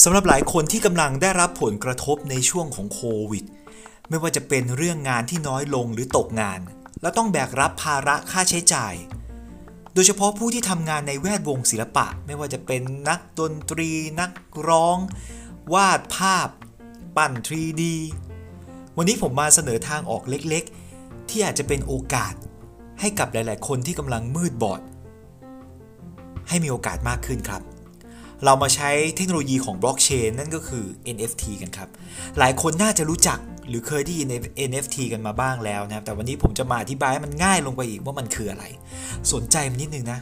สำหรับหลายคนที่กำลังได้รับผลกระทบในช่วงของโควิด ไม่ว่าจะเป็นเรื่องงานที่น้อยลงหรือตกงาน แล้วต้องแบกรับภาระค่าใช้จ่าย โดยเฉพาะผู้ที่ทำงานในแวดวงศิลปะ ไม่ว่าจะเป็นนักดนตรี นักร้อง วาดภาพ ปั้น 3D วันนี้ผมมาเสนอทางออกเล็กๆ ที่อาจจะเป็นโอกาส ให้กับหลาย ๆ คนที่กำลังมืดบอด ให้มีโอกาสมากขึ้นครับ เรามาใช้เทคโนโลยีของบล็อกเชนนั่นก็คือ NFT กันครับ หลายคนน่าจะรู้จักหรือเคยได้ยิน NFT กันมาบ้างแล้วนะครับ แต่วันนี้ผมจะมาอธิบายให้มันง่ายลงไปอีกว่ามันคืออะไร สนใจมันนิดนึงนะ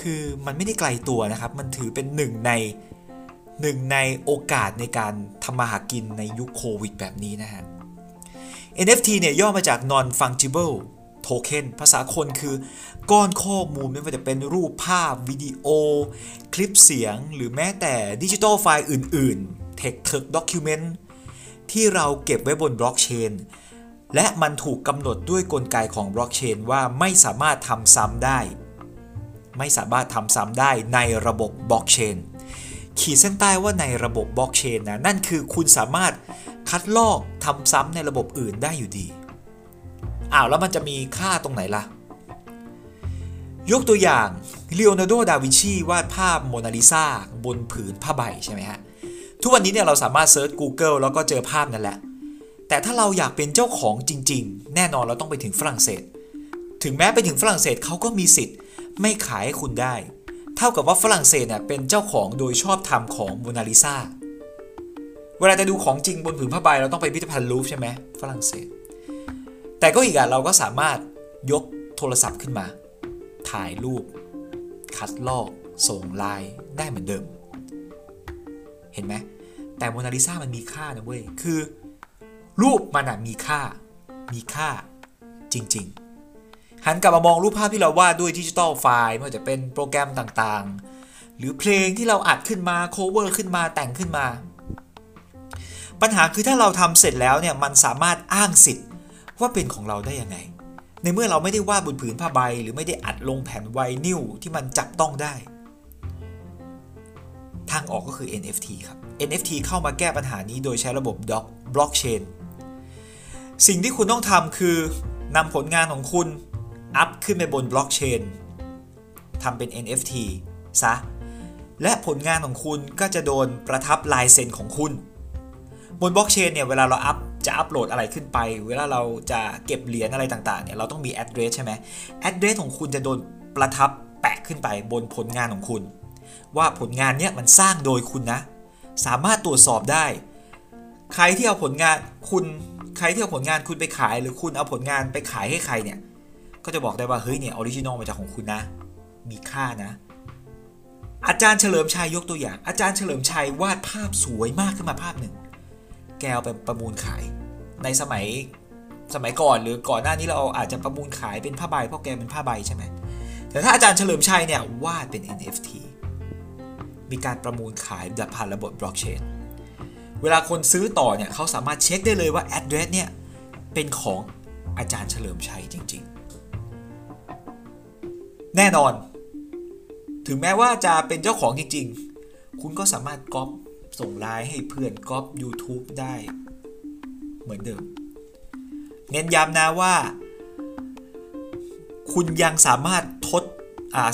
คือมันไม่ได้ไกลตัวนะครับ มันถือเป็นหนึ่งในหนึ่งในโอกาสในการทำมาหากินในยุคโควิดแบบนี้นะฮะ NFT เนี่ยย่อมาจาก non fungible token ภาษาคนคือก้อนข้อมูลไม่ว่าจะเป็นรูปภาพวิดีโอ คลิปเสียง หรือแม้แต่ดิจิทัลไฟล์อื่นๆ text text document ที่เราเก็บไว้บนบล็อกเชนและมันถูกกำหนดด้วยกลไกของบล็อกเชนว่าไม่สามารถทำซ้ำได้ ไม่สามารถทำซ้ำได้ในระบบบล็อกเชนขีดเส้นใต้ว่าในระบบบล็อกเชนนะนั่นคือคุณสามารถคัดลอกทำซ้ำในระบบอื่นได้อยู่ดี อ้าวแล้วมันจะมีค่าตรงไหนล่ะ ยกตัวอย่างเลโอนาร์โด ดาวินชีวาดภาพโมนาลิซาบนผืนผ้าใบใช่ไหมฮะ ทุกวันนี้เนี่ยเราสามารถเซิร์ช Google แล้วก็เจอภาพนั่นแหละ แต่ถ้าเราอยากเป็นเจ้าของจริง ๆ แน่นอนเราต้องไปถึงฝรั่งเศส ถึงแม้ไปถึงฝรั่งเศสเขาก็มีสิทธิ์ ไม่ขายให้คุณได้ เท่ากับว่าฝรั่งเศสเนี่ยเป็นเจ้าของโดยชอบธรรมของโมนาลิซาเวลาจะดูของจริงบนผืนผ้าใบเราต้องไปพิพิธภัณฑ์ลูฟใช่ไหมฝรั่งเศส แต่ก็อีกอะเราก็สามารถยกโทรศัพท์ขึ้นมา ถ่ายรูป คัดลอก ส่งไลน์ได้เหมือนเดิม เห็นไหมแต่โมนาลิซามันมีค่านะเว้ย คือ รูปมันอะมีค่า มีค่าจริง ๆ หันกลับมามองรูปภาพที่เราวาดด้วยดิจิตอลไฟล์ไม่ว่าจะเป็นโปรแกรมต่างๆ หรือเพลงที่เราอัดขึ้นมา cover ขึ้นมาแต่งขึ้นมา ปัญหาคือถ้าเราทำเสร็จแล้วเนี่ยมันสามารถอ้างสิทธิ์ ว่าเป็นของเราได้ยังไง ในเมื่อเราไม่ได้วาดบนผืนผ้าใบ หรือไม่ได้อัดลงแผ่นไวนิลที่มันจับต้องได้ ทางออกก็คือ NFT ครับ NFT เข้ามาแก้ปัญหานี้โดยใช้ระบบด็อกบล็อกเชนสิ่งที่คุณต้องทำคือนำผลงานของคุณอัพขึ้นไปบนบล็อกเชนทำเป็น NFT ซะ และผลงานของคุณก็จะโดนประทับลายเซ็นของคุณ บนบล็อกเชนเนี่ย เวลาเราอัพ จะอัพโหลดอะไรขึ้นไป เวลาเราจะเก็บเหรียญอะไรต่างๆเนี่ยเราต้องมี address ใช่ไหม address ของคุณจะโดนประทับแปะขึ้นไปบนผลงานของคุณ ว่าผลงานเนี้ยมันสร้างโดยคุณนะ สามารถตรวจสอบได้ ใครที่เอาผลงานคุณใครที่เอาผลงานคุณไปขาย หรือคุณเอาผลงานไปขายให้ใครเนี่ยก็จะบอกได้ว่าเฮ้ยเนี่ย original มาจากของคุณนะ มีค่านะ อาจารย์เฉลิมชัยยกตัวอย่าง อาจารย์เฉลิมชัยวาดภาพสวยมากขึ้นมาภาพหนึ่ง แกเอาไปประมูลขาย ในสมัยสมัยก่อนหรือก่อนหน้านี้เราอาจจะประมูลขายเป็นผ้าใบเพราะแกเป็นผ้าใบใช่ไหมแต่ถ้าอาจารย์เฉลิมชัยเนี่ยวาดเป็น NFT มีการประมูลขายผ่านระบบบล็อกเชนเวลาคนซื้อต่อเนี่ยเขาสามารถเช็คได้เลยว่า address เนี่ยเป็นของอาจารย์เฉลิมชัยจริง ๆ แน่นอน ถึงแม้ว่าจะเป็นเจ้าของจริง ๆ คุณก็สามารถก๊อปส่งไลน์ให้เพื่อนก๊อป YouTube ได้ เหมือนเดิม เน้นย้ำนะว่า คุณยังสามารถทด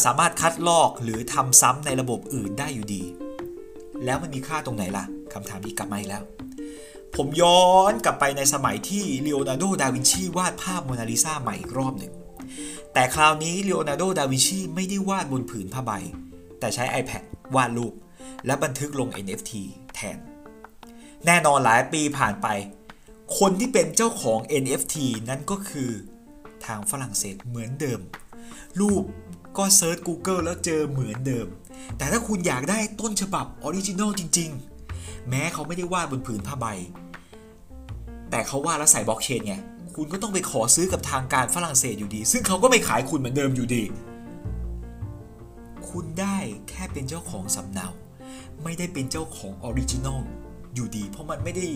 สามารถคัดลอกหรือทำซ้ำในระบบอื่นได้อยู่ดี แล้วมันมีค่าตรงไหนล่ะคำถามนี้กลับมาอีกแล้ว ผมย้อนกลับไปในสมัยที่เลโอนาร์โด ดาวินชีวาดภาพโมนาลิซาใหม่อีกรอบหนึ่ง แต่คราวนี้เลโอนาร์โด ดาวินชีไม่ได้วาดบนผืนผ้าใบ แต่ใช้ iPad วาดรูปและบันทึกลง NFT แทน แน่นอนหลายปีผ่านไป คนที่เป็นเจ้าของ NFT นั่นก็คือทางฝรั่งเศสเหมือนเดิม รูปก็ search Google แล้วเจอเหมือนเดิม แต่ถ้าคุณอยากได้ต้นฉบับ original จริง ๆ แม้เขาไม่ได้วาดบนผืนผ้าใบ แต่เขาวาดแล้วใส่บล็อกเชนไง คุณก็ต้องไปขอซื้อกับทางการฝรั่งเศสอยู่ดี ซึ่งเขาก็ไม่ขายคุณเหมือนเดิมอยู่ดี คุณได้แค่เป็นเจ้าของสำเนา ไม่ได้เป็นเจ้าของ originalอยู่ดี เพราะมันไม่ได้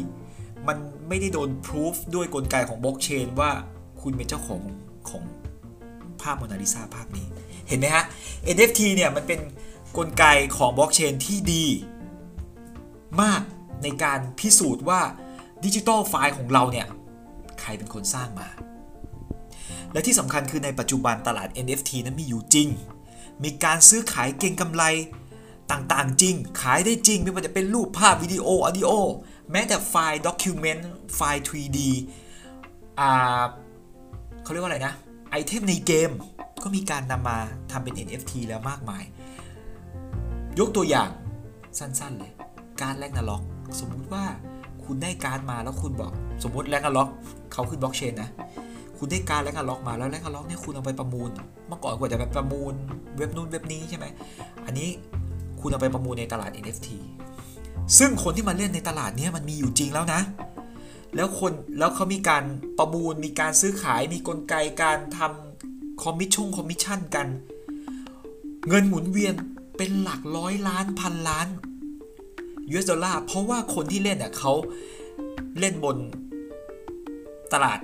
มันไม่ได้โดนพิสูจด้วยกลไกของบล็อกเชนว่าคุณเป็นเจ้าของของภาพโมนาลิซาภาพนี้ เห็นไหมฮะ NFT เนี่ยมันเป็นนกลไกของบล็อกเชนที่ดี มากในการพิสูจน์ว่าดิจิตอลไฟล์ของเราเนี่ย ใครเป็นคนสร้างมา และที่สำคัญคือในปัจจุบันตลาด NFT นั้นมีอยู่จริง มีการซื้อขายเก่งกำไรต่างๆ จริง ขายได้จริงไม่ว่าจะเป็นรูปภาพวิดีโอ audio แม้แต่ไฟล์ document ไฟล์ 3D อ่าเขาเรียกว่าอะไรนะ item ในเกมก็มีการนำมาทำเป็น NFT แล้วมากมาย ยกตัวอย่างสั้นๆเลย การ Ragnarok สมมุติว่าคุณได้การ์ดมาแล้วคุณบอก สมมติ Ragnarok เขาขึ้นบล็อกเชนนะ คุณได้การ์ด Ragnarok มาแล้ว Ragnarok เนี่ยคุณเอาไปประมูล เมื่อก่อนกว่าจะไปประมูลเว็บนู้นเว็บนี้ใช่ไหม อันนี้คุณเอาไปประมูลในตลาด NFT ซึ่งคนที่มาเล่นในตลาดนี้มันมีอยู่จริงแล้วนะ แล้วคนแล้วเขามีการประมูลมีการซื้อขายมีกลไกการทำคอมมิชชั่นคอมมิชชั่นกัน เงินหมุนเวียนเป็นหลักร้อยล้านพันล้าน US ดอลลาร์เพราะว่าคนที่เล่นเนี่ยเขาเล่นบนตลาด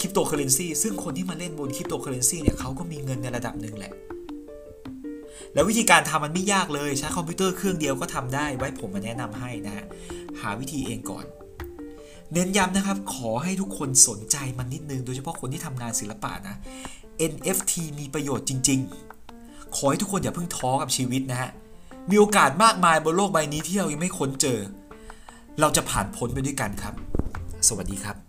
คริปโตเคอเรนซีซึ่งคนที่มาเล่นบนคริปโตเคอเรนซีเนี่ยเขาก็มีเงินในระดับหนึ่งแหละ แล้ววิธีการทำมันไม่ยากเลยใช้คอมพิวเตอร์เครื่องเดียวก็ทำได้ไว้ผมมาแนะนำให้นะหาวิธีเองก่อน เน้นย้ำนะครับ ขอให้ทุกคนสนใจมันนิดนึง โดยเฉพาะคนที่ทำงานศิลปะนะ NFT มีประโยชน์จริง ๆ ขอให้ทุกคนอย่าเพิ่งท้อกับชีวิตนะฮะมีโอกาสมากมายบนโลกใบนี้ที่เรายังไม่ค้นเจอ เราจะผ่านพ้นไปด้วยกันครับ สวัสดีครับ